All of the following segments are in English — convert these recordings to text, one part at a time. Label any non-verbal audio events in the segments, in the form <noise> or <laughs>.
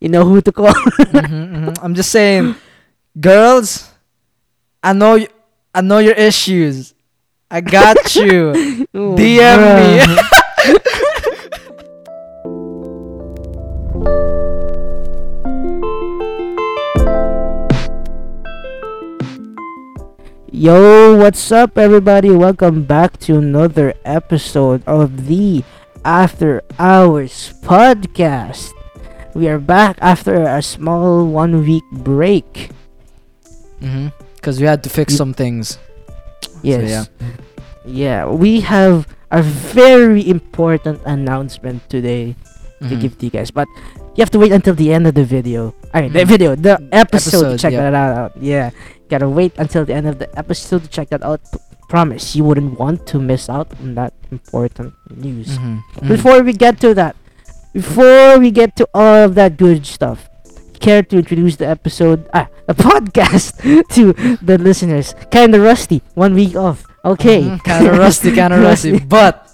you know who to call. Mhm, mhm. I'm just saying, girls, I know y- I know your issues. I got <laughs> you. Oh, DM me. <laughs> Yo, what's up, everybody? Welcome back to another episode of the After Hours podcast. We are back after a small one week break. Mhm. Because we had to fix some things. Yes. yeah. Yeah, we have a very important announcement today to Mhm. give to you guys, but you have to wait until the end of the video. I mean, the Mhm. video, the episode, to Episode, check yeah. that out. Yeah, gotta wait until the end of the episode to check that out. P- promise, you wouldn't want to miss out on that important news. Mhm, mhm. Before we get to that, before we get to all of that good stuff, care to introduce the episode, ah, the <laughs> podcast <laughs> to the listeners? Kinda rusty, one week off. Okay, Mhm, kinda rusty, kinda <laughs> rusty. But,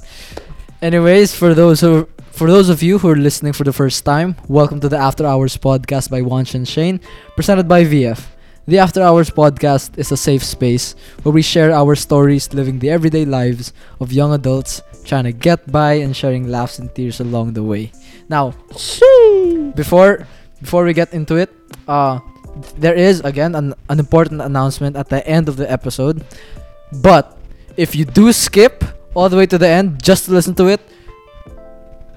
anyways, for those who, for those of you who are listening for the first time, welcome to the After Hours podcast by Juancho and Shane, presented by VF. The After Hours podcast is a safe space where we share our stories living the everyday lives of young adults trying to get by and sharing laughs and tears along the way. Now, before before we get into it, uh, there is again an, an important announcement at the end of the episode. But if you do skip all the way to the end just to listen to it,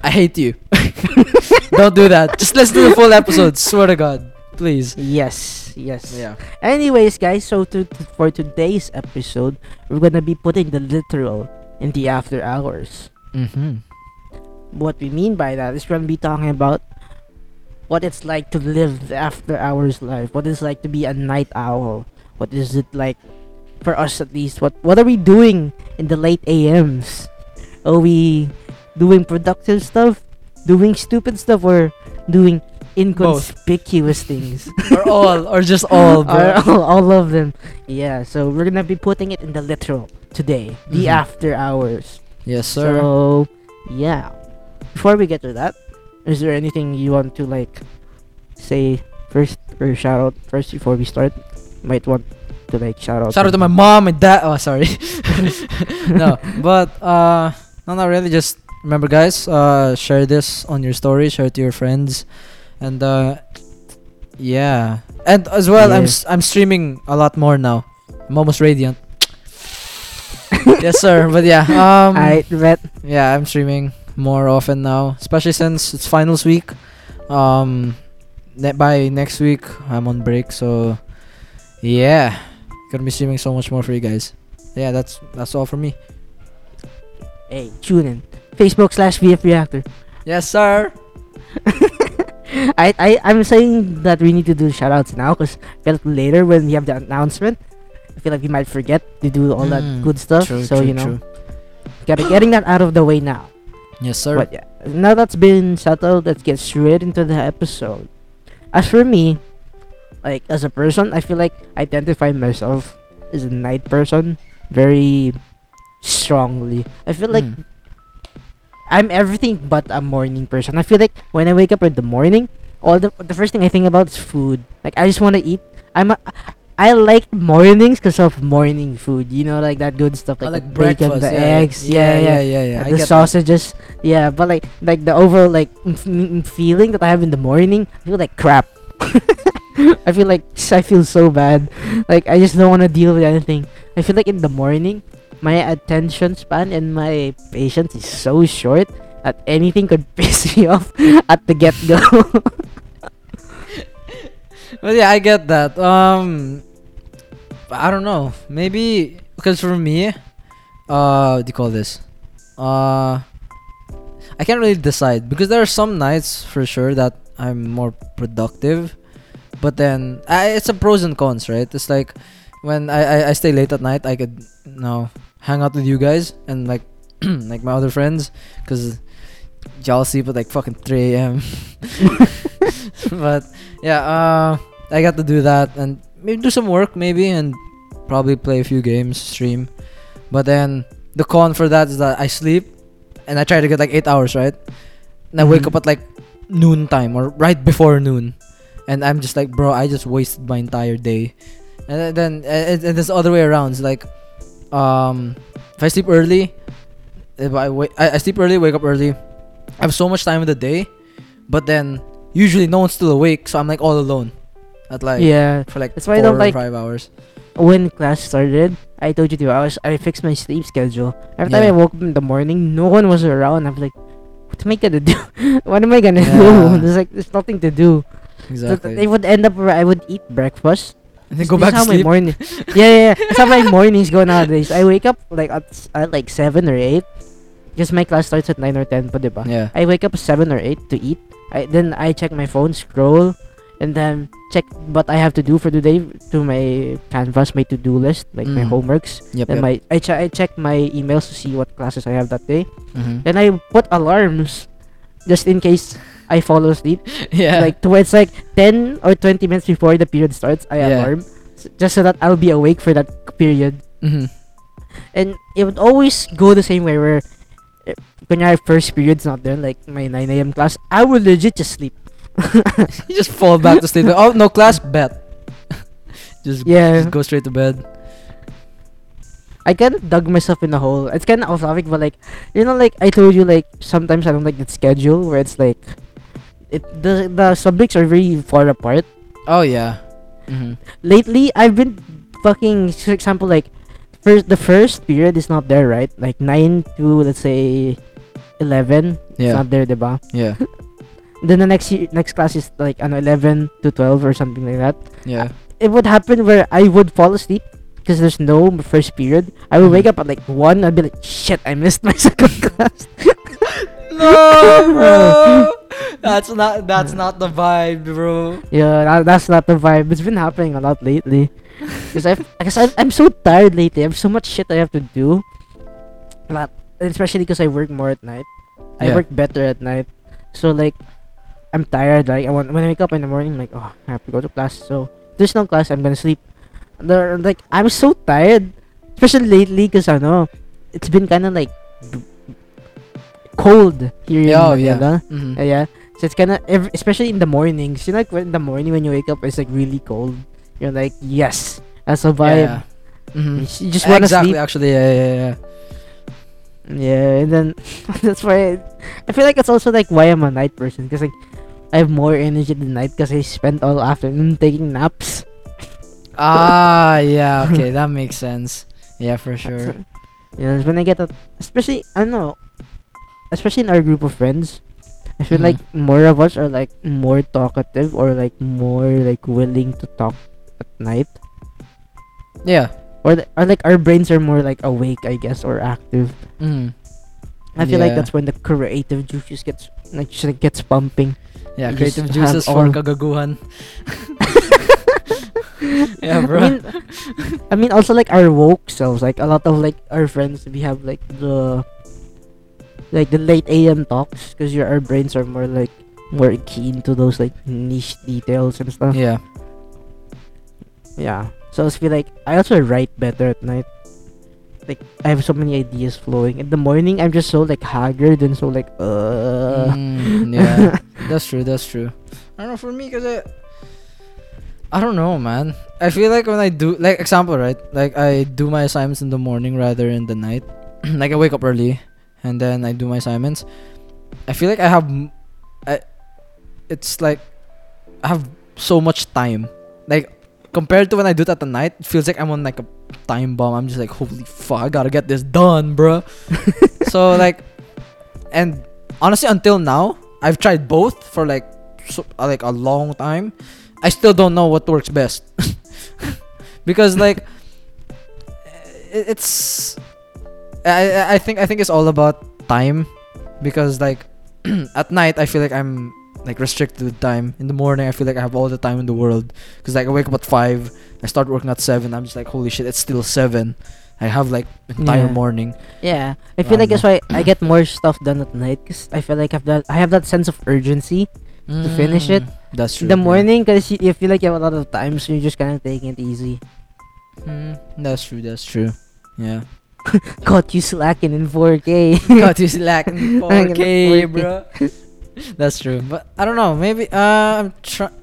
I hate you. <laughs> Don't do that. Just listen to the full episode. Swear to God, please. Yes, yes. Yeah. Anyways, guys, so to, to for today's episode, we're gonna be putting the literal in the after hours. Mm-hmm. What we mean by that is we're gonna be talking about what it's like to live the after hours life. What it's like to be a night owl. What is it like for us at least? What what are we doing in the late AMs? Are we doing productive stuff? Doing stupid stuff or doing inconspicuous things? <laughs> or all, or just all, <laughs> bro. all, all of them. Yeah, so we're gonna be putting it in the literal today, the Mhm. after hours. Yes, sir. So, yeah. Before we get to that, is there anything you want to like say first or shout out first before we start? Might want to like shout out. Shout out to my mom and dad. Oh, sorry. <laughs> no, but uh, no, not really. Just remember, guys. Uh, share this on your story. Share it to your friends, and uh, yeah. And as well, I'm Yeah. s- I'm streaming a lot more now. I'm almost radiant. Yes, sir. But yeah. Um. <laughs> Alright, bet. Yeah, I'm streaming more often now, especially since it's finals week. Um, ne- by next week I'm on break, so yeah, gonna be streaming so much more for you guys. Yeah, that's that's all for me. Hey, tune in. Facebook slash VF Reactor. Yes, sir. <laughs> I, I, I'm saying that we need to do shoutouts now because later when we have the announcement, I feel like we might forget to do all that Mm, good stuff. True, so, true, you know. Gotta, getting that out of the way now. Yes, sir. But yeah, now that's been settled, let's get straight into the episode. As for me, like as a person, I feel like I identify myself as a night person very strongly. I feel like Mm. I'm everything but a morning person. I feel like when I wake up in the morning, all the the first thing I think about is food. Like I just want to eat. I'm a, I like mornings because of morning food. You know, like that good stuff, like, like the bacon, breakfast. the yeah, eggs, yeah, yeah, yeah, yeah, yeah. I the get that. sausages, yeah. But like, like the overall like m- feeling that I have in the morning, I feel like crap. <laughs> I feel like I feel so bad. Like I just don't want to deal with anything. I feel like in the morning, my attention span and my patience is so short that anything could <laughs> piss me off at the get go. <laughs> But yeah, I get that. Um, I don't know. Maybe because for me, uh, what do you call this? Uh, I can't really decide because there are some nights for sure that I'm more productive, but then I, it's a pros and cons, right? It's like when I, I, I stay late at night, I could you know hang out with you guys and like <clears throat> like my other friends because y'all sleep at like fucking 3 a.m. <laughs> but yeah, uh, I got to do that and maybe do some work maybe and probably play a few games, stream. But then the con for that is that I sleep and I try to get like eight hours, right? And I wake Mhm. up at like noon time or right before noon, and I'm just like, bro, I just wasted my entire day. And then and, and it's the other way around. It's like, um, if I sleep early, if I wait, I, I sleep early, wake up early. I have so much time in the day, but then usually no one's still awake, so I'm like all alone at like yeah. for like That's why I four don't or like- five hours. When class started, I told you to. I was I fixed my sleep schedule. Every time Yeah. I woke up in the morning, no one was around. I'm like, what am I gonna do? <laughs> what am I gonna Yeah. do? <laughs> There's like there's nothing to do. So Exactly. They would end up where I would eat breakfast. and then go back to how my sleep. morning. <laughs> yeah, yeah, yeah. That's how my mornings go nowadays. I wake up like at, at like seven or eight, because my class starts at nine or ten. Pa, diba? Yeah. I wake up seven or eight to eat. I then I check my phone, scroll, and then check what I have to do for the day to my canvas, my to-do list, like my Mm. homeworks. Yep. Then yep. my I, che- I check my emails to see what classes I have that day. Mhm. Then I put alarms, just in case I fall asleep. <laughs> <laughs> yeah. Like to it's like ten or twenty minutes before the period starts, I Yeah. alarm, just so that I'll be awake for that period. Mhm. And it would always go the same way where. When our first period's not there, like my 9 a.m. class, I would legit just sleep. <laughs> you just fall back to sleep. Oh no, class bet. <laughs> just Yeah. just go straight to bed. I kind of dug myself in a hole. It's kind of off topic, but like, you know, like I told you, like sometimes I don't like that schedule where it's like, it the the subjects are very far apart. Oh yeah. Mhm. Lately, I've been fucking. For example, like first the first period is not there, right? Like nine to let's say eleven. It's Yeah. not there, diba? Yeah. <laughs> Then the next year, next class is like an eleven to twelve or something like that. Yeah. It would happen where I would fall asleep because there's no first period. I would wake Mhm. up at like one. I'd be like, shit, I missed my <laughs> second class. <laughs> no, bro. That's not that's not the vibe, bro. Yeah, that, that's not the vibe. It's been happening a lot lately. Because I, because I'm, I'm so tired lately. I have so much shit I have to do. But especially because I work more at night. I Yeah. work better at night. So like, I'm tired. Like I want when I wake up in the morning, I'm like, oh, I have to go to class. So there's no class. I'm gonna sleep. There, like I'm so tired, especially lately. Cause I know it's been kind of like b- cold here in Oh, yeah. Manila. Mhm. Uh, yeah. So it's kind of, especially in the mornings. You know, like when in the morning when you wake up, it's like really cold. You're like, yes, that's a vibe. Yeah. Mhm. You just want to exactly. sleep. Actually, yeah, yeah, yeah. Yeah, and then <laughs> that's why I, I feel like it's also like why I'm a night person because like I have more energy at night because I spent all afternoon taking naps. Ah, yeah. <laughs> Okay, that makes sense. Yeah, for sure. Yeah, when I get a, especially I don't know, especially in our group of friends, I feel Mhm. like more of us are like more talkative or like more like willing to talk at night. Yeah. Or, th- or like our brains are more like awake i guess or active Mhm. i feel like that's when the creative juices gets like just like, gets pumping Yeah, You creative juices for kagaguhan. <laughs> yeah, bro. I mean, I mean also like our woke selves like a lot of like our friends we have like the like the late am talks because your our brains are more like more keen to those like niche details and stuff yeah. yeah so i feel like i also write better at night like i have so many ideas flowing in the morning i'm just so like haggard and so like uh Mm, <laughs> yeah. That's true. That's true. I don't know for me, cause I, I don't know, man. I feel like when I do, like example, right? Like I do my assignments in the morning rather in the night. <clears throat> like I wake up early, and then I do my assignments. I feel like I have, I, it's like, I have so much time. Like compared to when I do it at the night, it feels like I'm on like a time bomb. I'm just like, holy fuck, I gotta get this done, bro. <laughs> so like, and honestly, until now, I've tried both for like so, uh, like a long time. I still don't know what works best <laughs> because like i- it's I- I think I think it's all about time because like <clears throat> at night I feel like I'm like restricted with time. In the morning I feel like I have all the time in the world because like I wake up at five, I start working at seven. I'm just like holy shit, it's still seven. I have like entire Yeah. morning. Yeah, I feel like that's why I get more stuff done at night because I feel like I have that I have that sense of urgency to finish it. Mm, That's true. in the morning because you, you feel like you have a lot of time, so you're just kind of taking it easy. Mm, that's true. That's true. Yeah. Caught you slacking in 4K. Got you slacking in 4K, at 4K. bro. That's true. But I don't know. Maybe uh, I'm trying.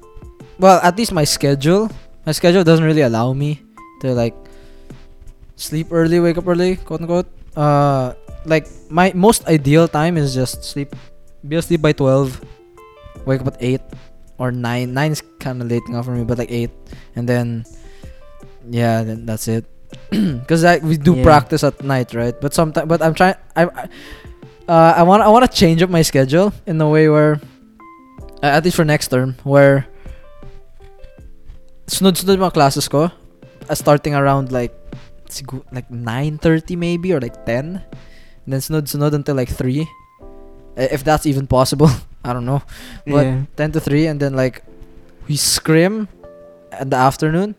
Well, at least my schedule. My schedule doesn't really allow me to like sleep early, wake up early, quote unquote. Uh, like my most ideal time is just sleep, be asleep by twelve, wake up at eight or nine. Nine is kind of late enough for me, but like eight, and then yeah, then that's it. <clears throat> Because like we do Yeah. practice at night, right? But sometimes, but I'm trying. I, I uh, I want I want to change up my schedule in a way where, uh, at least for next term, where sunod-sunod mga classes ko, uh, starting around like like 9:30 maybe or like 10, and then sunod-sunod until like 3. Uh, If that's even possible, <laughs> I don't know. But yeah. 10 to 3 and then like we scrim in the afternoon.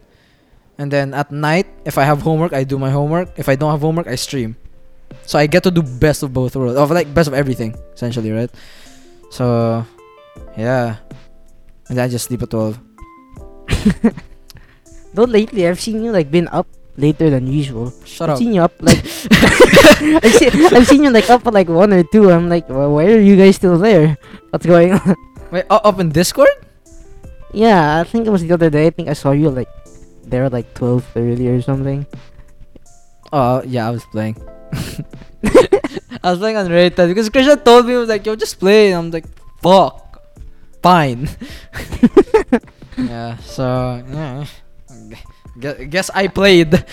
And then at night, if I have homework, I do my homework. If I don't have homework, I stream. So I get to do best of both worlds. Of like best of everything, essentially, right? So yeah. And then I just sleep at 12. <laughs> Though lately I've seen you like been up later than usual. Shut I've up. seen you up like <laughs> I've, seen, I've seen you like up at like one or two. I'm like, well, why are you guys still there? What's going on? <laughs> Wait, u- up in Discord? yeah, I think it was the other day. I think I saw you like there at like twelve thirty or something. Oh, yeah, I was playing. I was playing unrated because Christian told me, he was like, yo, just play. And I'm like, fuck. Fine. <laughs> yeah, so, yeah. Gu- Guess I played. <laughs>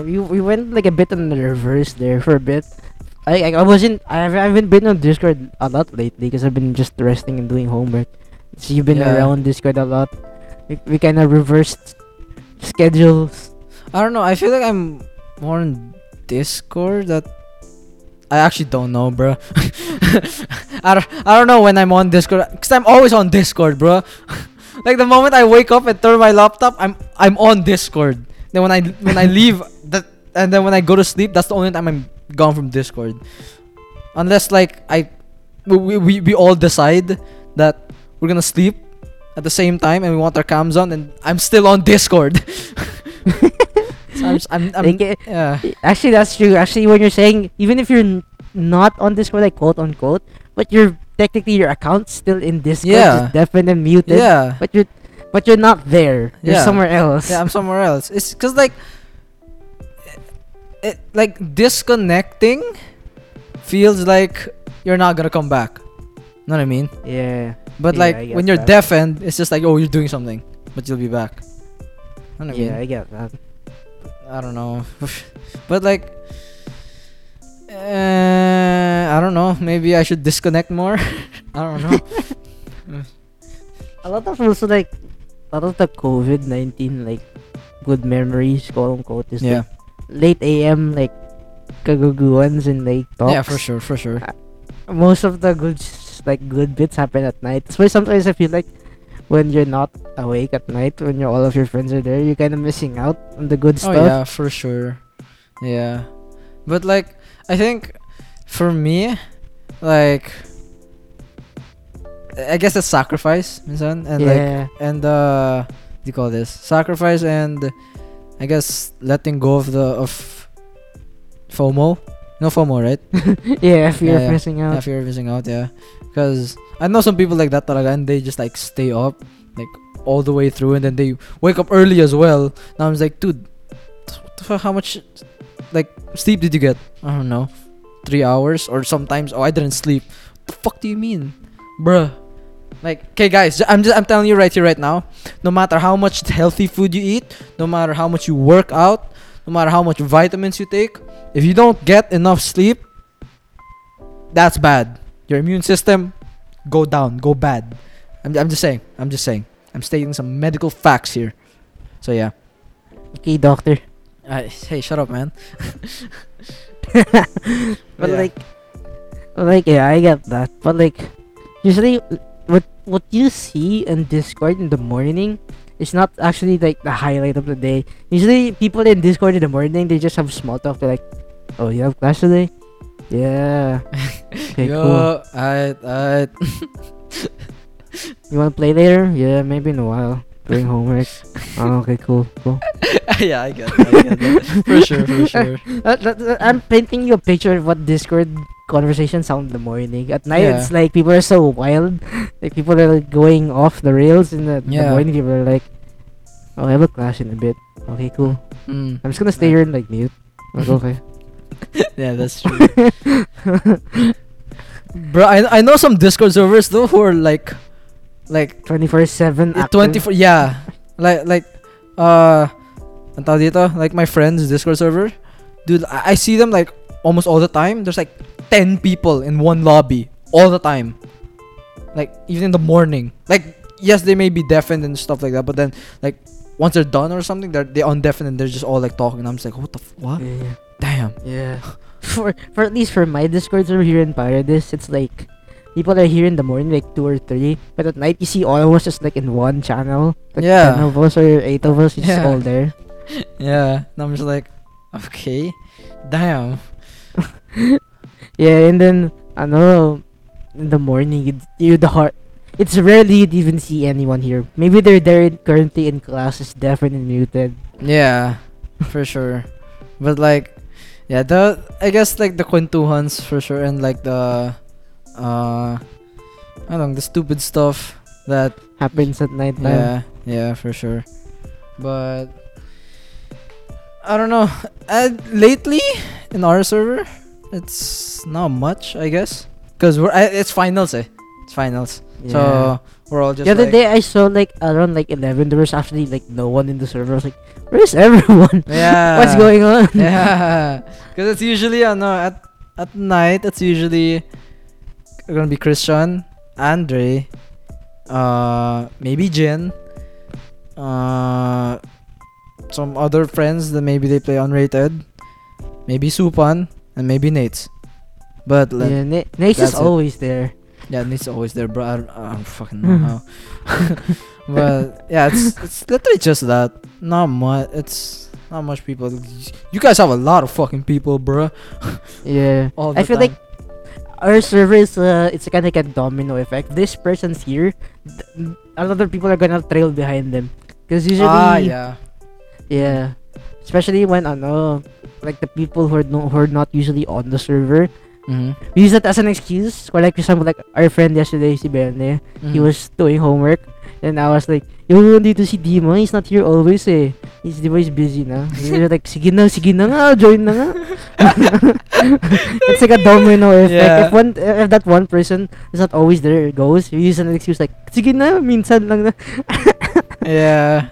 We we went like a bit on the reverse there for a bit. I I, wasn't I haven't, I haven't been on Discord a lot lately because I've been just resting and doing homework. So you've been Yeah. around Discord a lot. We, we kind of reversed schedules. I don't know. I feel like I'm more on Discord. That I actually don't know, bro. <laughs> I don't. I don't know when I'm on Discord. Cause I'm always on Discord, bro. <laughs> like the moment I wake up and turn my laptop, I'm I'm on Discord. Then when I when I leave that and then when I go to sleep, that's the only time I'm gone from Discord. Unless like I we we, we all decide that we're gonna sleep at the same time and we want our cams on and I'm still on Discord. <laughs> I'm, I'm, I'm Like, eh, yeah. Actually, that's true. Actually, when you're saying even if you're n- not on Discord, like quote unquote, but you're technically your account's still in Discord, Yeah. just deafened and muted. Yeah. But you're but you're not there. You're Yeah. somewhere else. Yeah, I'm somewhere else. It's cause like, it, like disconnecting feels like you're not gonna come back. Know what I mean? yeah. But Yeah, like when you're that. deafened, it's just like oh you're doing something, but you'll be back. I Yeah, mean? I get that. I don't know, <laughs> but like. Uh, I don't know. Maybe I should disconnect more. <laughs> I don't know. <laughs> A lot of also like a lot of the COVID nineteen like good memories, quote unquote, is yeah, like late AM like kaguguans and like talks. yeah, for sure, for sure. Most of the good like good bits happen at night. That's why sometimes I feel like when you're not awake at night, when all of your friends are there, you're kind of missing out on the good stuff. Oh yeah, for sure. Yeah. But like I think for me like I guess it's sacrifice, minsan, and like and uh what do you call this? Sacrifice and I guess letting go of the of FOMO. No FOMO, right? <laughs> yeah, if you're Yeah, yeah. missing out. if you're missing out, yeah. Because I know some people like that talaga and they just like stay up like all the way through and then they wake up early as well. Now I'm like, dude, how much like sleep did you get? I don't know. Three hours or sometimes oh I didn't sleep. What the fuck do you mean? Bruh. Like, okay guys, I'm just I'm telling you right here right now, no matter how much healthy food you eat, no matter how much you work out, no matter how much vitamins you take, if you don't get enough sleep, that's bad. Your immune system go down, go bad. I'm, I'm just saying. I'm just saying. I'm stating some medical facts here. So yeah. Okay, doctor. Uh, hey, shut up, man. <laughs> But Yeah. like, like yeah, I get that. But like, usually, what what you see in Discord in the morning it's not actually like the highlight of the day. Usually, people in Discord in the morning they just have small talk. They're like, "Oh, you have class today? Yeah. <laughs> Okay, Yo, cool. alright, alright. <laughs> You wanna play later? Yeah, maybe in a while. Doing homework. oh, okay, cool, cool. <laughs> yeah, I get that. I get that. <laughs> For sure, for sure. Uh, that- that- I'm painting you a picture of what Discord conversation sound in the morning. At night, Yeah. it's like people are so wild. Like people are like, going off the rails. In the, the Yeah. morning, people are like, "Oh, I have a clash in a bit. Okay, cool. Mm. I'm just gonna stay here and like mute." Like, okay. <laughs> yeah, that's true. <laughs> Bro, I I know some Discord servers though who are like, like Twenty four seven. twenty four. Yeah, like like uh, ang tawag dito? Like my friends Discord server, dude. I, I see them like almost all the time. There's like ten people in one lobby all the time. Like even in the morning. Like yes, they may be deafened and stuff like that, but then like once they're done or something, they're they undeafened and they're just all like talking. I'm just like, what the f- what? Yeah. Damn. Yeah. <laughs> For for at least for my Discord server here in Paradise, it's like people are here in the morning like two or three, but at night you see all of us just like in one channel. Like Yeah. ten of us or eight of us, it's just Yeah. all there. <laughs> Yeah, and I'm just like, okay, damn. <laughs> Yeah, and then I know in the morning you you the heart. It's rarely you'd even see anyone here. Maybe they're there currently in class, is deaf and muted. Yeah, for sure. But like, yeah, the I guess like the kwentuhans for sure, and like the, uh, I don't know, the stupid stuff that Happens at night time. yeah, yeah, for sure. But I don't know. Uh, lately in our server, it's not much, I guess, because we're I, it's finals, eh? It's finals, so we're all just the other like, day I saw like around like eleven, there was actually like no one in the server. I was like, "Where's everyone? <laughs> yeah, What's going on?" <laughs> yeah, <laughs> because it's usually uh, know at at night. It's usually gonna be Christian, Andre, uh, maybe Jin, uh, some other friends that maybe they play unrated, maybe Supan, and maybe Nate. But like, yeah, Na- Nace is that's it. always there. Yeah, it's always there, bro. I don't, I don't fucking know how. <laughs> but yeah, it's it's literally just that. Not much. It's not much people. You guys have a lot of fucking people, bro. <laughs> Yeah, All I feel time. like our server is uh, it's kind of like a domino effect. This person's here, th- of people are gonna trail behind them. Cause usually, ah, yeah. yeah, especially when ano, like the people who are no, who are not usually on the server, Mm-hmm. we use that as an excuse. For like for example, like our friend yesterday, si Benne, Mm-hmm. he was doing homework, and I was like, Yo, nandito si Dima, he's not here always eh. He's, di ba, he's busy na. <laughs> He was like, sige na, sige na nga, join na nga. <laughs> it's like a domino <laughs> effect. Yeah. If one, if that one person is not always there, it goes. You use an excuse like, sige na, minsan lang na. Yeah.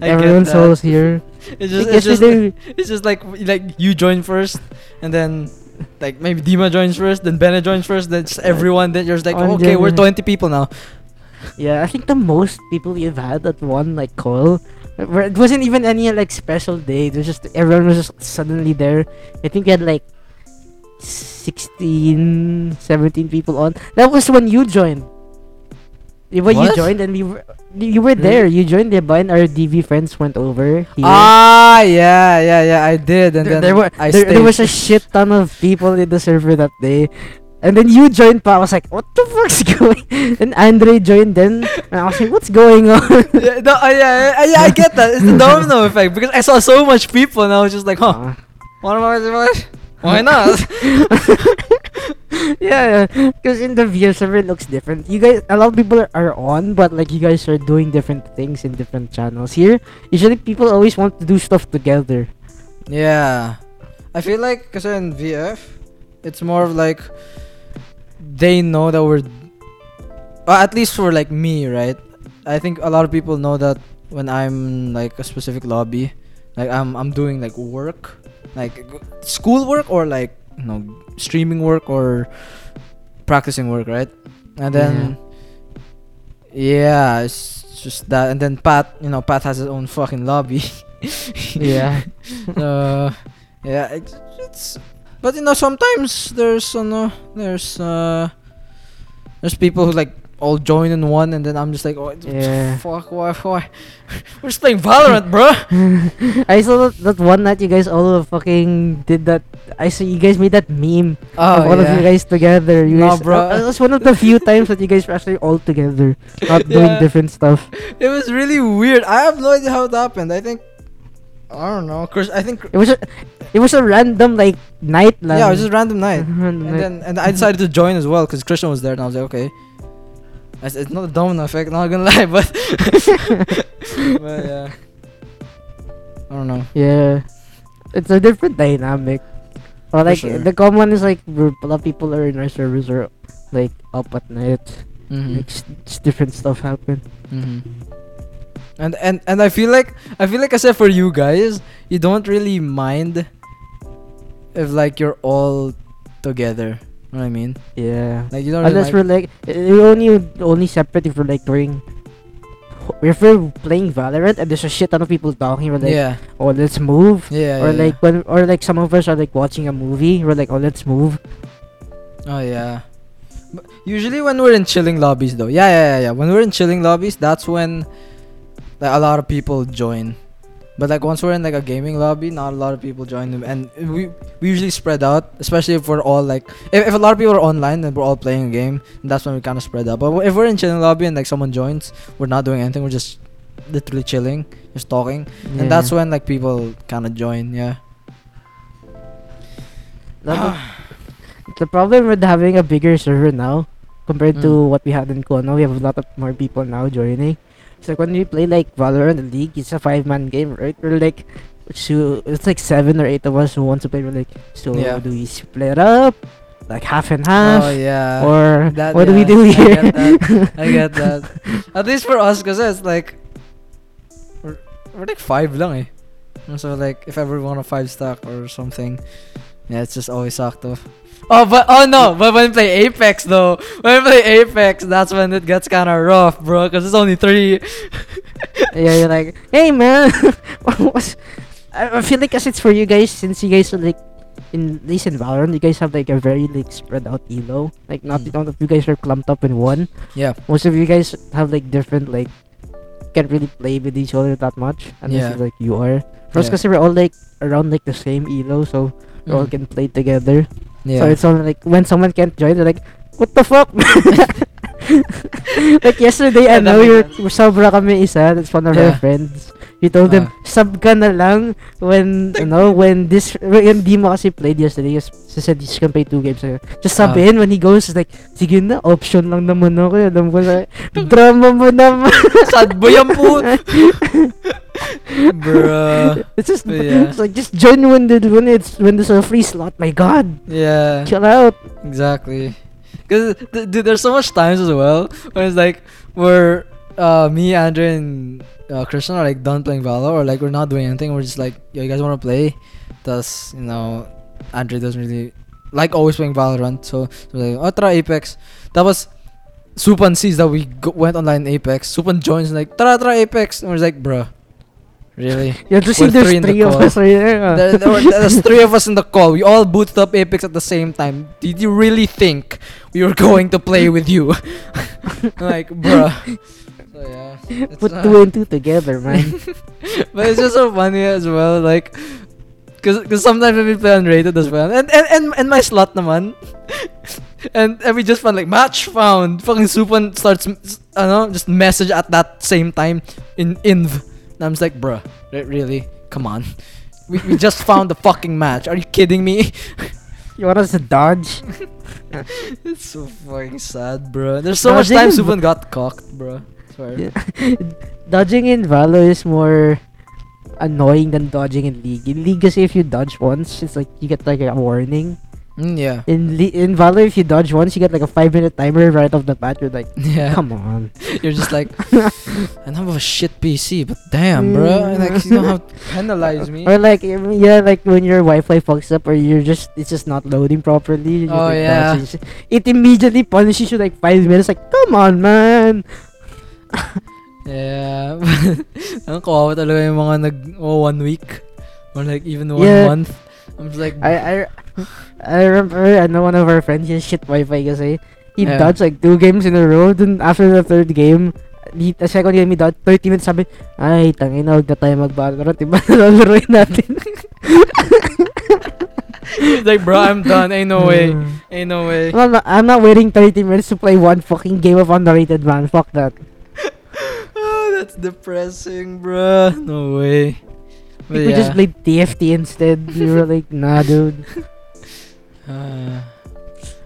Everyone's always here. It's just, Like it's just, yesterday, it's just like like you join first, and then <laughs> like maybe Dima joins first, then Bennett joins first, then just everyone. Then you're just like, oh, On okay, we're 20 people now. <laughs> yeah, I think the most people we've had at one like call, where it wasn't even any like special day. It was just everyone was just suddenly there. I think we had like 16, 17 people on. That was when you joined. When you joined and we were, you were there. You joined the and our DV friends went over here. Ah, yeah, yeah, yeah. I did, and there, then there were I there, there was a shit ton of people in the server that day. And then you joined pa. I was like, what the fuck's <laughs> going And Andre joined then. And I was like, what's going on? <laughs> yeah, no, uh, yeah, uh, yeah, I get that. It's the domino effect because I saw so much people, and I was just like, huh, what am I? Why not? <laughs> <laughs> yeah, because in the server it looks different. You guys, a lot of people are, on, but like you guys are doing different things in different channels. Here, usually people always want to do stuff together. yeah, I feel like because in VF, it's more of like they know that we're, at least for like me, right? I think a lot of people know that when I'm like a specific lobby, like I'm I'm doing like work, like school work or like you know streaming work or practicing work, right? And then yeah, it's just that. And then Pat, you know, Pat has his own fucking lobby. <laughs> Yeah. uh, yeah, it's, it's but you know sometimes there's uh, no, there's uh there's people who like all join in one and then I'm just like oh Yeah. <laughs> fuck why why <laughs> we're just playing Valorant bro <laughs> I saw that, that one night you guys all fucking did that. I saw you guys made that meme oh all of you guys together. You Nah, guys, bro. uh, it was one of the few times that you guys were actually all together, not doing different stuff. it was really weird I have no idea how it happened I think I don't know. Chris, I think It was a, it was a random like night lang. yeah, it was just random night. Random and night. then and I decided to join as well because Christian was there, and I was like, okay. It's, it's not a domino effect, not gonna <laughs> lie, but <laughs> but yeah. I don't know. yeah, it's a different dynamic. Or like sure. the common is like a lot of people are in our servers are like up at night. Mm-hmm. Like s- different stuff happen. Mm-hmm. And and and I feel like I feel like I said for you guys, you don't really mind if like you're all together. You know what I mean? Yeah. Like you don't really Unless mind- we're like we only only separate if we're like doing if we're playing Valorant and there's a shit ton of people talking, we're like, yeah, oh let's move. yeah, or yeah, like when or like some of us are like watching a movie, we're like, oh let's move. oh yeah. But usually when we're in chilling lobbies though, yeah, yeah, yeah, yeah. When we're in chilling lobbies, that's when like a lot of people join. But like once we're in like a gaming lobby, not a lot of people join them, and we we usually spread out, especially if we're all like if, if a lot of people are online and we're all playing a game, that's when we kind of spread out. But if we're in chilling lobby and like someone joins, we're not doing anything, we're just literally chilling, just talking, and that's when like people kind of join. Yeah. <sighs> The problem with having a bigger server now compared to Mm. what we had in Kono, we have a lot of more people now joining. It's like when we play like Valorant League, it's a five man game, right? We're like so it's like seven or eight of us who want to play. We're like, so Yeah. do we split up? Like half and half? oh yeah. or that- what do we yeah, do I here? get that. I get <laughs> that. At least for us, cause it's like we're, we're like five lang eh. So like if ever we want a five stack or something, yeah, it's just always sakto. Oh, but oh no! But when we play Apex though, when we play Apex, that's when it gets kind of rough, bro. Cause it's only three. <laughs> yeah, you're like, hey man, <laughs> I feel like as it's for you guys since you guys are like in in Valorant, you guys have like a very like spread out elo. Like not Mm. none of you guys are clumped up in one. Yeah. Most of you guys have like different like can't really play with each other that much unless Yeah. like you are. Yeah. because we're all like around like the same elo, so we all Mm. can play together. Yeah. So it's only like when someone can't join, they're like, what the fuck? <laughs> like yesterday, Yeah, I know that you're sobra kami isa. That's one of her Yeah. friends. You told them, Ah. sub ka na lang when, you know, when this, when di mo kasi played yesterday. She said he's gonna play two games. So, just sub Ah. in when he goes. It's like, sige na, option lang naman ako. Alam ko na, drama mo naman. Sad boy ang po. <laughs> Bruh. <laughs> it's just, <laughs> Yeah. it's like, just join when, the, when it's, when there's a free slot. My god, Yeah. chill out. Exactly. Because th- dude, there's so much times as well when it's like we're uh me, Andre, and uh, Christian are like done playing Valor or like we're not doing anything. We're just like, yo, you guys want to play? Thus, you know, Andre doesn't really like always playing Valorant. So, so we're like, oh, try Apex. That was Supan sees that we go- went online in Apex. Supan joins like, tara, try Apex. And we're like, bruh, really? <laughs> Yeah, just see there's three in the three of us right there. <laughs> there, there were, there's three of us in the call. We all booted up Apex at the same time. Did you really think we were <laughs> going to play with you? like, bruh. So yeah, it's, Put uh, two and two together, man. but it's just so funny as well. Like, cause, cause sometimes we play unrated as well, and and and, and my slot naman. And, and we just found like match found. Fucking Supan starts, I don't know, just message at that same time in inv. And I'm just like, bruh, really? Come on. We, we just found the fucking match. Are you kidding me? you want us to dodge? <laughs> it's so fucking sad, bro. There's so much Dodging time in Supan got cocked, bro. Yeah. <laughs> Dodging in Valo is more annoying than dodging in League. In League, kasi if you dodge once, it's like you get like a warning. Mm, yeah. In Le- in Valo, if you dodge once, you get like a five minute timer right off the bat. You're like, <laughs> Yeah. come on. You're just like, <laughs> I have a shit PC, but damn, bro. Mm. Like, you don't have to penalize me. Or like, yeah, like when your Wi-Fi fucks up, or you're just it's just not loading properly. Oh, like, yeah. It immediately punishes you like five minutes. Like, come on, man. <laughs> Yeah. <laughs> Ang kawawa talaga yung mga nag, oh, one week. Or like, even one Yeah. month. I'm just like, I I I remember I know one of our friends he has shit Wi-Fi kasi he Yeah. dodged like two games in a row. Then after the third game, the second game he dodged 30 minutes sabi, ay tangina huwag na tayo mag-Valorant. Iba na lalaroin <laughs> natin. He's like, bro, I'm done. Ain't no way. Ain't no way. I'm not, I'm not waiting 30 minutes to play one fucking game of underrated man. Fuck that. <laughs> oh, that's depressing, bro. No way. But we just played TFT instead. we were like, <laughs> nah, dude. <sighs> Uh,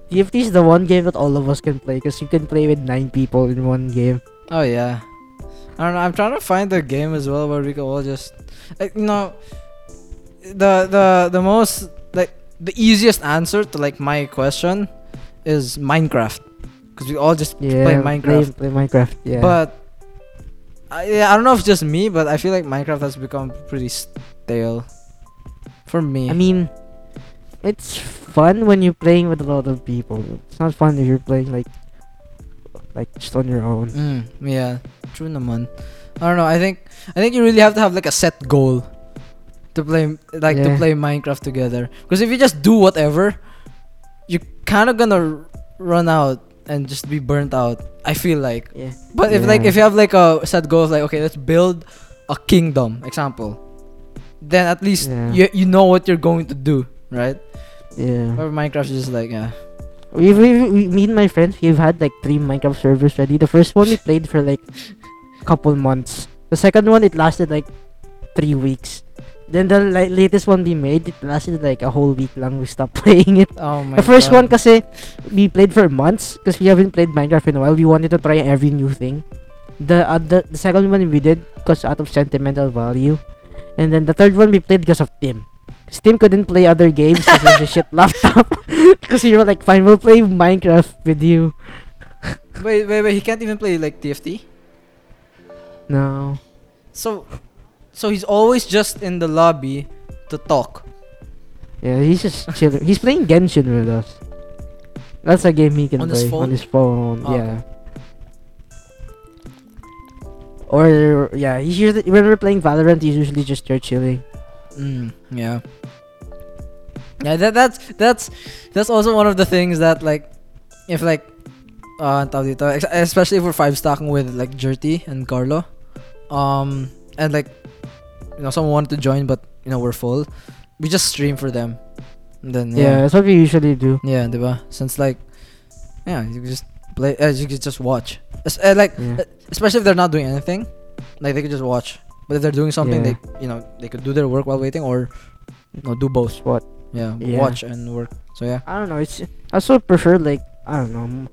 TFT is the one game that all of us can play because you can play with nine people in one game. Oh yeah. I don't know. I'm trying to find the game as well where we can all just like you know the the the most like the easiest answer to like my question is Minecraft because we all just Yeah, play Minecraft. Play, Minecraft. Yeah. But I, yeah, I don't know if it's just me, but I feel like Minecraft has become pretty stale for me. I mean, it's fun when you're playing with a lot of people. It's not fun if you're playing like like just on your own. Mm, yeah, true naman. I don't know. I think I think you really have to have like a set goal to play like to play Minecraft together. Because if you just do whatever, you're kind of gonna run out and just be burnt out. I feel like. Yeah. But if like if you have like a set goal of like okay, let's build a kingdom, example, then at least Yeah. you you know what you're going to do, right? Yeah. Or Minecraft is just like yeah. We, we, we, me and my friends, we've had like three Minecraft servers ready. The first one we played for like a couple months. The second one it lasted like three weeks. Then the like, latest one we made, it lasted like a whole week long. We stopped <laughs> playing it. Oh my the first God. one kasi we played for months because we haven't played Minecraft in a while. We wanted to try every new thing. The uh, other, the second one we did because out of sentimental value, and then the third one we played because of Tim. Tim couldn't play other games because of the shit <laughs> laptop. <laughs> Because you were like, fine, we'll play Minecraft with you. <laughs> Wait, wait, wait. He can't even play like TFT. No. So, so he's always just in the lobby to talk. Yeah, he's just chilling. He's playing Genshin with us. That's a game he can On play his on his phone. Oh, yeah. Or yeah, he's usually when we're playing Valorant, he's usually just there chilling. Mm, yeah. Yeah, that that's that's that's also one of the things that like, if like, uh, dito, especially if we're five stacking with like Jerty and Carlo, um, and like, you know, someone wanted to join but you know we're full, we just stream for them, and then Yeah, yeah, that's what we usually do. yeah, diba? Since like, yeah, you just play, uh, you can just watch, uh, like Yeah. uh, especially if they're not doing anything, like they could just watch. But if they're doing something, Yeah. they you know they could do their work while waiting, or you know do both. What? Yeah, Yeah. watch and work. So yeah. I don't know. It's I also prefer like I don't know.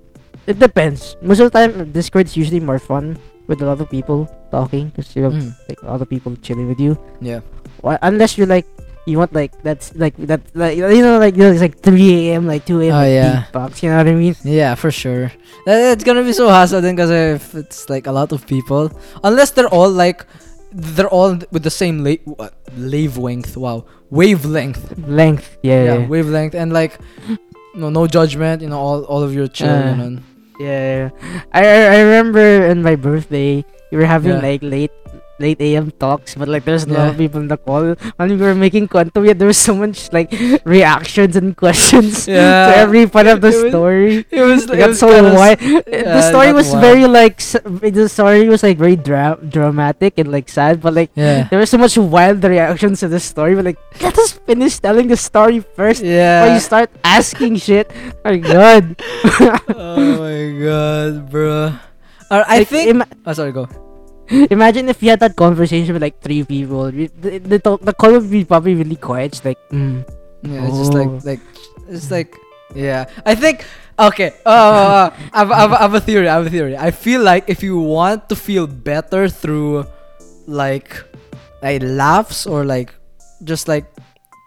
It depends. Most of the time, Discord is usually more fun with a lot of people talking because you have Mm. like a lot of people chilling with you. Yeah. Wha- unless you're like you want like that's like that like you know like you know, it's like 3 a.m. like 2 a.m. Oh, like, yeah. deep. You know what I mean? Yeah, for sure. It's gonna be so hassle then because if it's like a lot of people, unless they're all like, they're all with the same la- wavelength. Wow, wavelength. Length. Yeah. Yeah, Yeah. wavelength and like, no, no judgment. You know, all all of your chill. Uh, know. Yeah, I I remember in my birthday we were having Yeah. like late late AM talks, but like there's a lot of people in the call. And we were making content. Yet there was so much like <laughs> reactions and questions <laughs> to every part of the It was- story. It was. It got so wild. <laughs> the yeah, story was wild. very like s- the story was like very dra- dramatic and like sad, but like Yeah. there was so much wild reactions to the story. But like let us finish telling the story first. yeah. Before you start asking shit, my god! oh my god, bro. Uh, I Like, think. ima- oh, sorry. Go. Imagine if you had that conversation with like three people. The, the, the call would be probably really quiet. It's like, mm, Yeah, it's just like Oh. like it's like yeah. I think okay. Uh, I have, I, have, I have a theory. I have a theory. I feel like if you want to feel better through like like laughs or like just like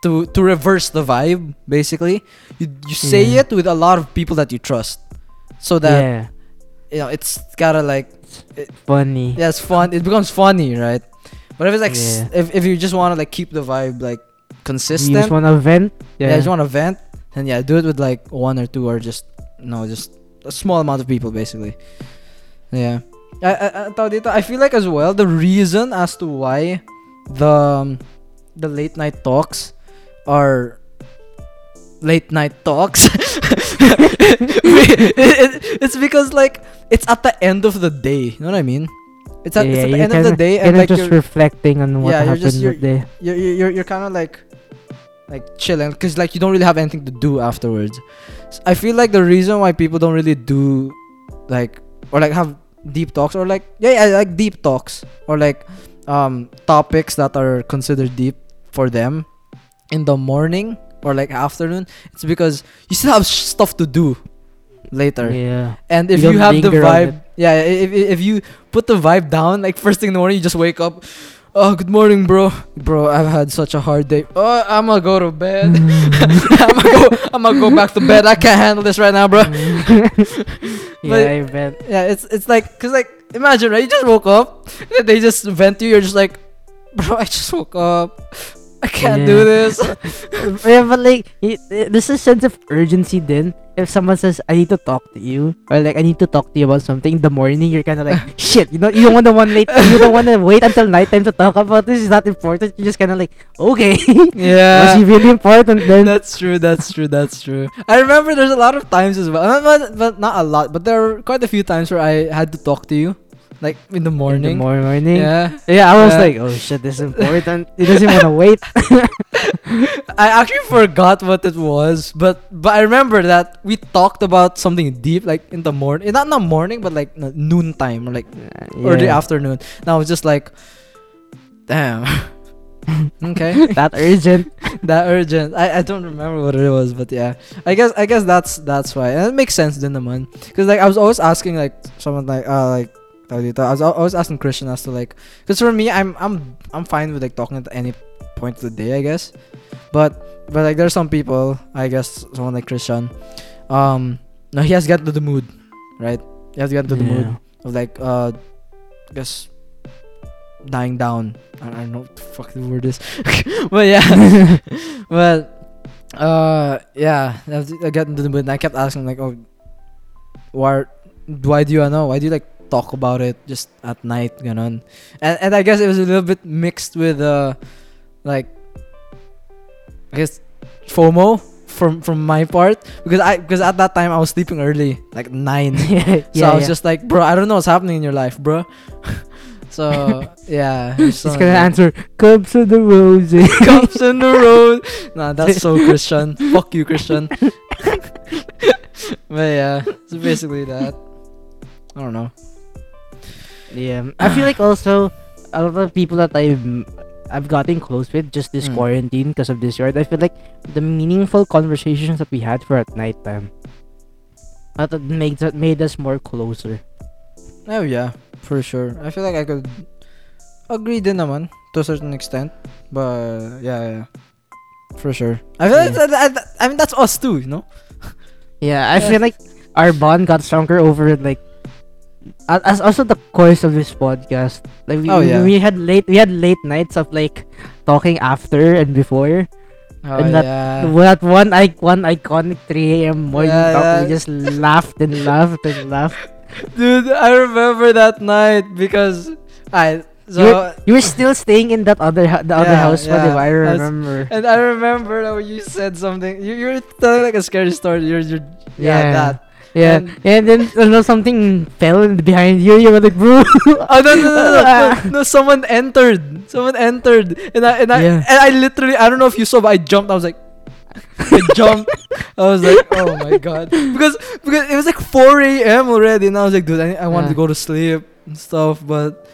to to reverse the vibe, basically, you you say Yeah. it with a lot of people that you trust, so that yeah, you know it's gotta like funny. yeah, it's fun. It becomes funny, right? But if it's like s if if you just want to like keep the vibe like consistent, You just wanna vent. yeah, Yeah, you just want to vent, then yeah, do it with like one or two or just no, just a small amount of people basically. Yeah. I, I, I, dito, I feel like as well the reason as to why the um, the late night talks are late night talks <laughs> <laughs> <laughs> it- it- it's because like it's at the end of the day you know what i mean it's at, it's at the you're end of the day You're and like just you're, reflecting on what Yeah, you're happened just- you're- that day. you're you're you're, you're kind of like like chilling because like you don't really have anything to do afterwards. I feel like the reason why people don't really do like or like have deep talks or like yeah, yeah like deep talks or like um topics that are considered deep for them in the morning or like afternoon, it's because you still have sh- stuff to do later. Yeah. And if You you, have the vibe, yeah, if, if if you put the vibe down, like first thing in the morning, you just wake up. Oh, good morning, bro. Bro, I've had such a hard day. Oh, I'm gonna go to bed. Mm. <laughs> I'm gonna go. I'm gonna go back to bed. I can't handle this right now, bro. Mm. <laughs> <laughs> yeah, But- I bet. Yeah, it's it's like, cause like, imagine right? You just woke up. and They just vent you. You're just like, bro, I just woke up. I can't do this. <laughs> yeah, but like, y- there's a sense of urgency then. If someone says, I need to talk to you, or like, I need to talk to you about something in the morning, you're kind of like, <laughs> shit, you know, you don't want to one late, you don't want to wait until nighttime to talk about this. It's not important. You're just kind of like, okay. <laughs> yeah. Was he really important then? That's true. That's true. That's true. I remember there's a lot of times as well, uh, but, but not a lot. But there were quite a few times where I had to talk to you, like in the In morning. the morning. Yeah, Yeah, I was Yeah. like, oh shit, this is <laughs> important. He doesn't want to wait. <laughs> I actually forgot what it was, but but I remember that we talked about something deep, like in the morning, not in the morning, but like noon time or like early Yeah. afternoon. And I was just like, damn. <laughs> okay. that urgent. that urgent. I, I don't remember what it was, but yeah. I guess I guess that's that's why. And it makes sense then the naman. Cuz like I was always asking like someone like uh like tawag dito, I was al- always asking Christian as to like cuz for me I'm I'm I'm fine with like talking at any point of the day, I guess. But but like there's some people, I guess someone like Christian um no he has to get into the mood, right? He has to get into the mood of like uh I guess dying down. I I don't know what the fuck the word is. <laughs> but yeah. <laughs> but uh yeah, I I got into the mood and I kept asking like, oh, why why do you know? Why do you like talk about it just at night, ganon? And and I guess it was a little bit mixed with uh like I guess FOMO from from my part because I because at that time I was sleeping early, like nine. <laughs> yeah, So I was just like, bro, I don't know what's happening in your life, bro. <laughs> so <laughs> yeah, it's Just gonna like answer, Cubs of the Roses. Cups in the road. Nah, that's so Christian. Fuck you, Christian. but yeah, so basically that. I don't know. Yeah, <clears throat> I feel like also a lot of people that I've I've gotten close with just this Mm. quarantine because of this yard. I feel like the meaningful conversations that we had for at nighttime that made that made us more closer. Oh yeah, for sure. I feel like I could agree din naman to a certain extent. But yeah, yeah. For sure. I feel like Yeah. that, that- I mean that's us too, you know? Yeah, I Yeah. feel like our bond got stronger over like as also the course of this podcast. Like we, Oh, we- yeah. we had late we had late nights of like talking after and before. Oh And that- yeah. That one I one iconic 3 a.m. morning Yeah, talk. We just laughed and laughed and laughed. <laughs> Dude, I remember that night because I so You were still staying in that other the other house, yeah, yeah. I remember. and I remember that when you said something. You you were telling like a scary story. You're you're yeah, Yeah. that. Yeah, and- and then uh, you know, something fell behind you. You were like, bro. <laughs> Oh no no no no, no, <laughs> no someone entered. Someone entered. And I and I Yeah. and I literally I don't know if you saw but I jumped. I was like I jumped. I was like, oh my <laughs> god. Because because it was like 4 a.m. already, and I was like, dude, I, I wanted to go to sleep and stuff, but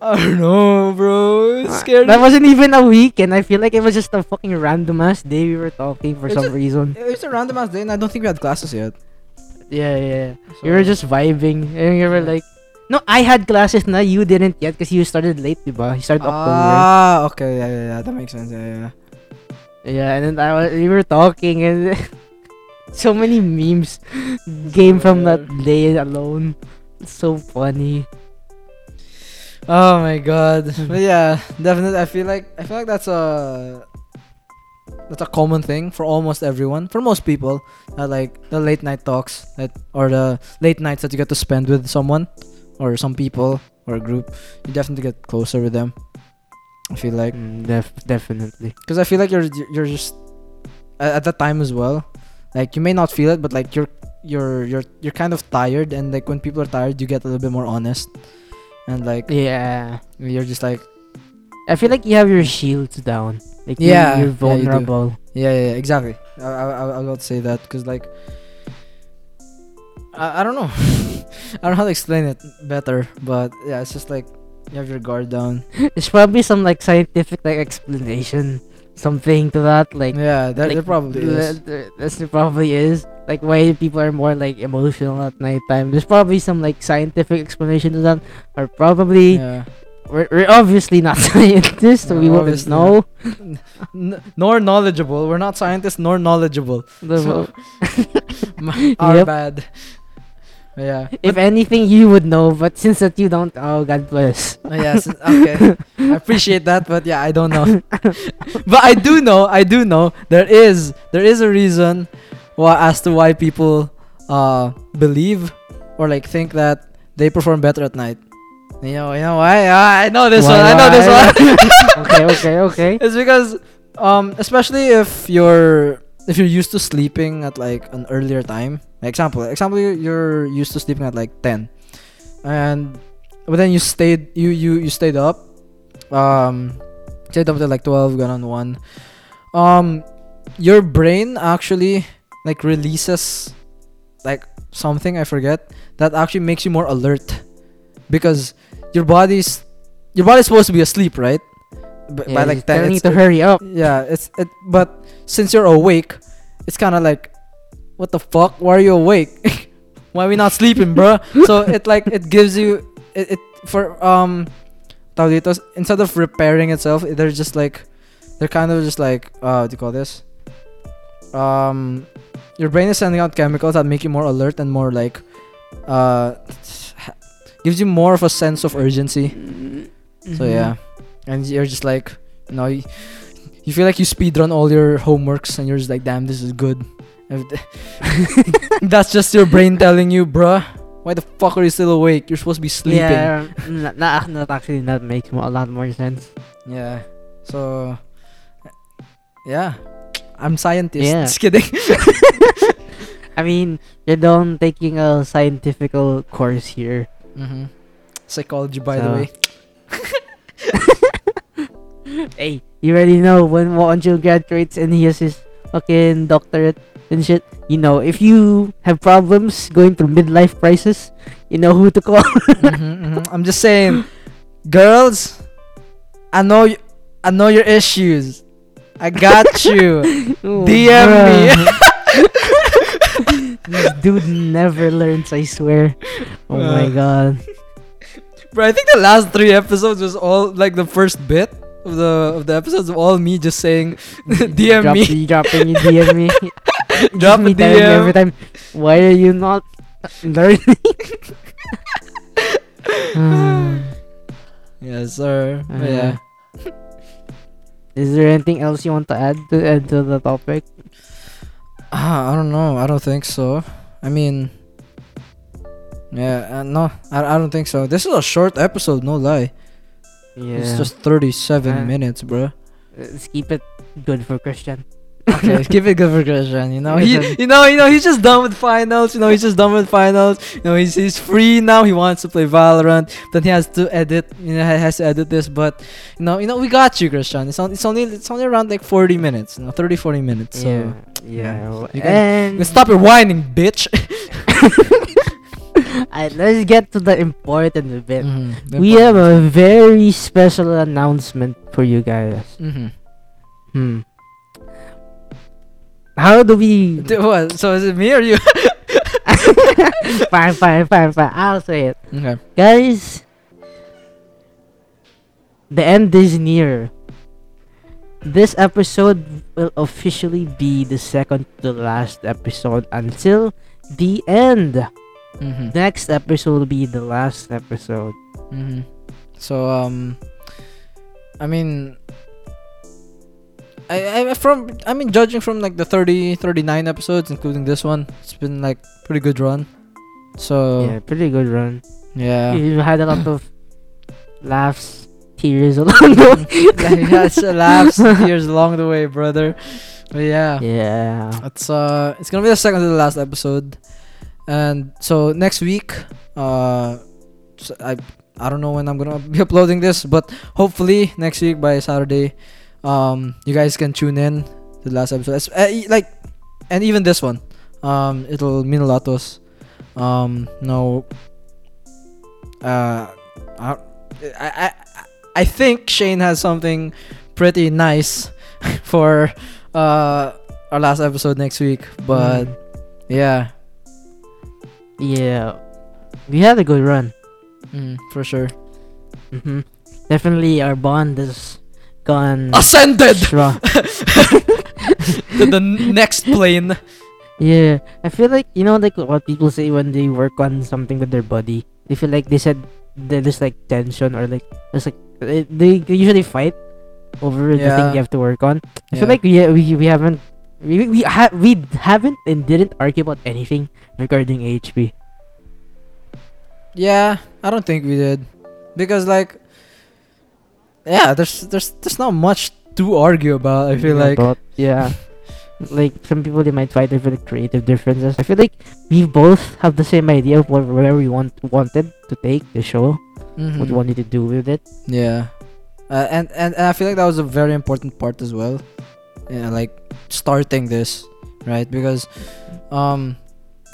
I don't know, bro. It's ah, scary. That wasn't even a weekend. I feel like it was just a fucking random ass day we were talking for It's some just- reason. It was a random ass day, and I don't think we had classes yet. Yeah, yeah. So- You were just vibing, and you were like, "No, I had classes na. You didn't yet because you started late, diba? You started October." Ah, okay, yeah, yeah, yeah. That makes sense. Yeah, yeah. Yeah, and then I was, we were talking, and <laughs> so many memes <laughs> came from that day alone. It's so funny. Oh my god. <laughs> but yeah, definitely. I feel like I feel like that's a that's a common thing for almost everyone, for most people. Like the late night talks that or the late nights that you get to spend with someone or some people or a group. You definitely get closer with them. I feel like Mm, def- definitely. because I feel like you're you're just at, at that time as well. Like you may not feel it, but like you're you're you're you're kind of tired, and like when people are tired, you get a little bit more honest, and like Yeah. you're just like I feel like you have your shields down. Like Yeah, you do. vulnerable. yeah yeah, yeah exactly. I I I, would say that because like I, I don't know <laughs> I don't know how to explain it better, but yeah, it's just like you have your guard down. <laughs> There's probably some like scientific like explanation, something to that. Like yeah, that like, there probably is. th- th- This there probably is. Like why people are more like emotional at nighttime. There's probably some like scientific explanation to that. Or probably Yeah. We're, we're obviously not <laughs> scientists, so Yeah, we wouldn't know. N- nor knowledgeable. We're not scientists nor knowledgeable. So- <laughs> <laughs> Our Yep. bad. Yeah. if anything, you would know, but since that you don't, oh God bless. Oh, yes. Okay. I appreciate that, but yeah, I don't know. but I do know. I do know there is there is a reason why as to why people uh believe or like think that they perform better at night. You know, you know why? I know this Why- one. I know this one. <laughs> okay, okay, okay. It's because um especially if you're if you're used to sleeping at like an earlier time. Example, example you- you're used to sleeping at like 10. And but then you stayed you you you stayed up um stayed up till like 12 gone on 1. Um your brain actually like releases like something I forget that actually makes you more alert because your body's your body's supposed to be asleep, right? B- Yeah, by like 10 you need to hurry up. yeah, it's it. But since you're awake, it's kind of like, what the fuck? Why are you awake? <laughs> Why are we not sleeping, bro? <laughs> so it like it gives you it, it for um, tawag instead of repairing itself, they're just like, they're kind of just like uh, what do you call this? Um, your brain is sending out chemicals that make you more alert and more like, uh, gives you more of a sense of urgency. So Mhm. yeah, and you're just like, you know, you, you feel like you speedrun all your homeworks, and you're just like, damn, this is good. <laughs> That's just your brain telling you, bruh, why the fuck are you still awake? You're supposed to be sleeping. Yeah, not actually that makes a lot more sense. Yeah. So, yeah, I'm scientist. Yeah. Just kidding. <laughs> I mean, you're done taking a scientific course here. Mm-hmm. Psychology, by the way. <laughs> Hey, you already know when Juancho graduates and he has his fucking doctorate and shit. You know, if you have problems going through midlife crisis, you know who to call. <laughs> hmm I'm just saying, girls, I know y- I know your issues. I got you. <laughs> DM me. This dude never learns, I swear. Oh my Uh. god. Bro, I think the last three episodes was all like the first bit of the of the episodes of all me just saying <laughs> DM Drop, me. dropping you DM me. Drop me DM. <laughs> every time. Why are you not learning? <laughs> <sighs> Yes, sir. But yeah. Is there anything else you want to add to add to the topic? Ah, I don't know. I don't think so. I mean, yeah, uh, no, I, I don't think so. This is a short episode, no lie. Yeah. It's just 37 Uh, minutes, bro. Let's keep it good for Christian. Okay, keep it good for Christian. You know, he, you know, you know, he's just done with finals. You know, he's just done with finals. You know, he's he's free now. He wants to play Valorant. Then he has to edit. You know, he has to edit this. But you know, you know, we got you, Christian. It's only it's only it's only around like 40 minutes. You know, 30, 40 minutes. So yeah. Yeah. You can- and you can stop your whining, bitch. <laughs> Alright, let's get to the important bit. Mhm, We have a very special announcement for you guys. Mhm. Hmm. How do we? What? So is it me or you? <laughs> fine, fine, fine, fine. I'll say it, okay. guys. The end is near. This episode will officially be the second to last episode until the end. Mm-hmm. Next episode will be the last episode. Mm-hmm. So um, I mean, I, I from I mean judging from like the 30 39 episodes including this one, it's been like pretty good run. So Yeah, pretty good run. yeah. You had a lot <laughs> of laughs, tears along the <laughs> way. it's laughs tears along the way, brother. But yeah. Yeah. It's uh it's gonna be the second to the last episode. And so next week, uh I I don't know when I'm gonna be uploading this, but hopefully next week by Saturday, um you guys can tune in to the last episode. Uh, like and even this one. Um it'll mean a lot to us. Um no uh I, I, I think Shane has something pretty nice <laughs> for uh our last episode next week. But Mm. yeah, yeah, we had a good run. mm, for sure. hmm Definitely, our bond has gone Ascended <laughs> to the next plane. Yeah, I feel like you know, like what people say when they work on something with their body. They feel like they said there's like tension or like there's like they, usually fight over the thing Yeah. you have to work on. I Yeah. feel like we we we haven't we we ha- we haven't and didn't argue about anything regarding HP. Yeah, I don't think we did. Because like yeah, there's there's there's not much to argue about. I feel like about, yeah. <laughs> Like some people they might fight over the creative differences. I feel like we both have the same idea of what where we want wanted to take the show, what we Mhm. wanted to do with it. Yeah. Uh, and, and and I feel like that was a very important part as well. Yeah, like starting this, right? Because um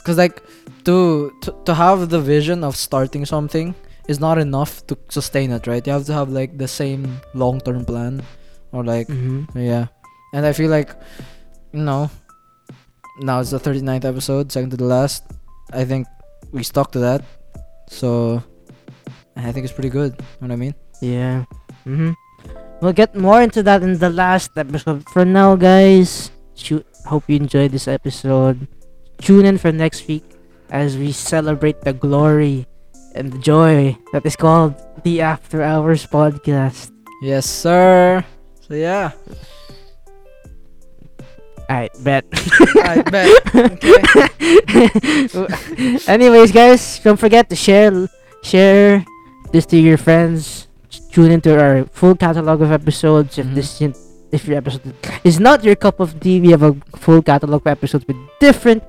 cuz like to, to to have the vision of starting something is not enough to sustain it, right? You have to have like the same long-term plan or like Mm-hmm. yeah. And I feel like you know now it's the 39th episode, second to the last. I think we stuck to that. So I think it's pretty good. You know what I mean? Yeah. Mm-hmm. We'll get more into that in the last episode. For now, guys, shoot, hope you enjoyed this episode. Tune in for next week as we celebrate the glory and the joy that is called the After Hours Podcast. Yes, sir. So yeah, Alright, bet. I bet. <laughs> Okay. Anyways, guys, don't forget to share share this to your friends. Tune into our full catalog of episodes. If Mhm. this if your episode is not your cup of tea, we have a full catalog of episodes with different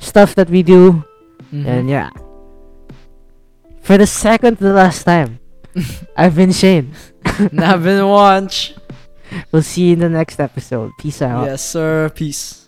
stuff that we do. Mhm. And yeah. For the second to the last time, <laughs> I've been Shane. Now been watch. <laughs> We'll see you in the next episode. Peace out. Yes, sir. Peace.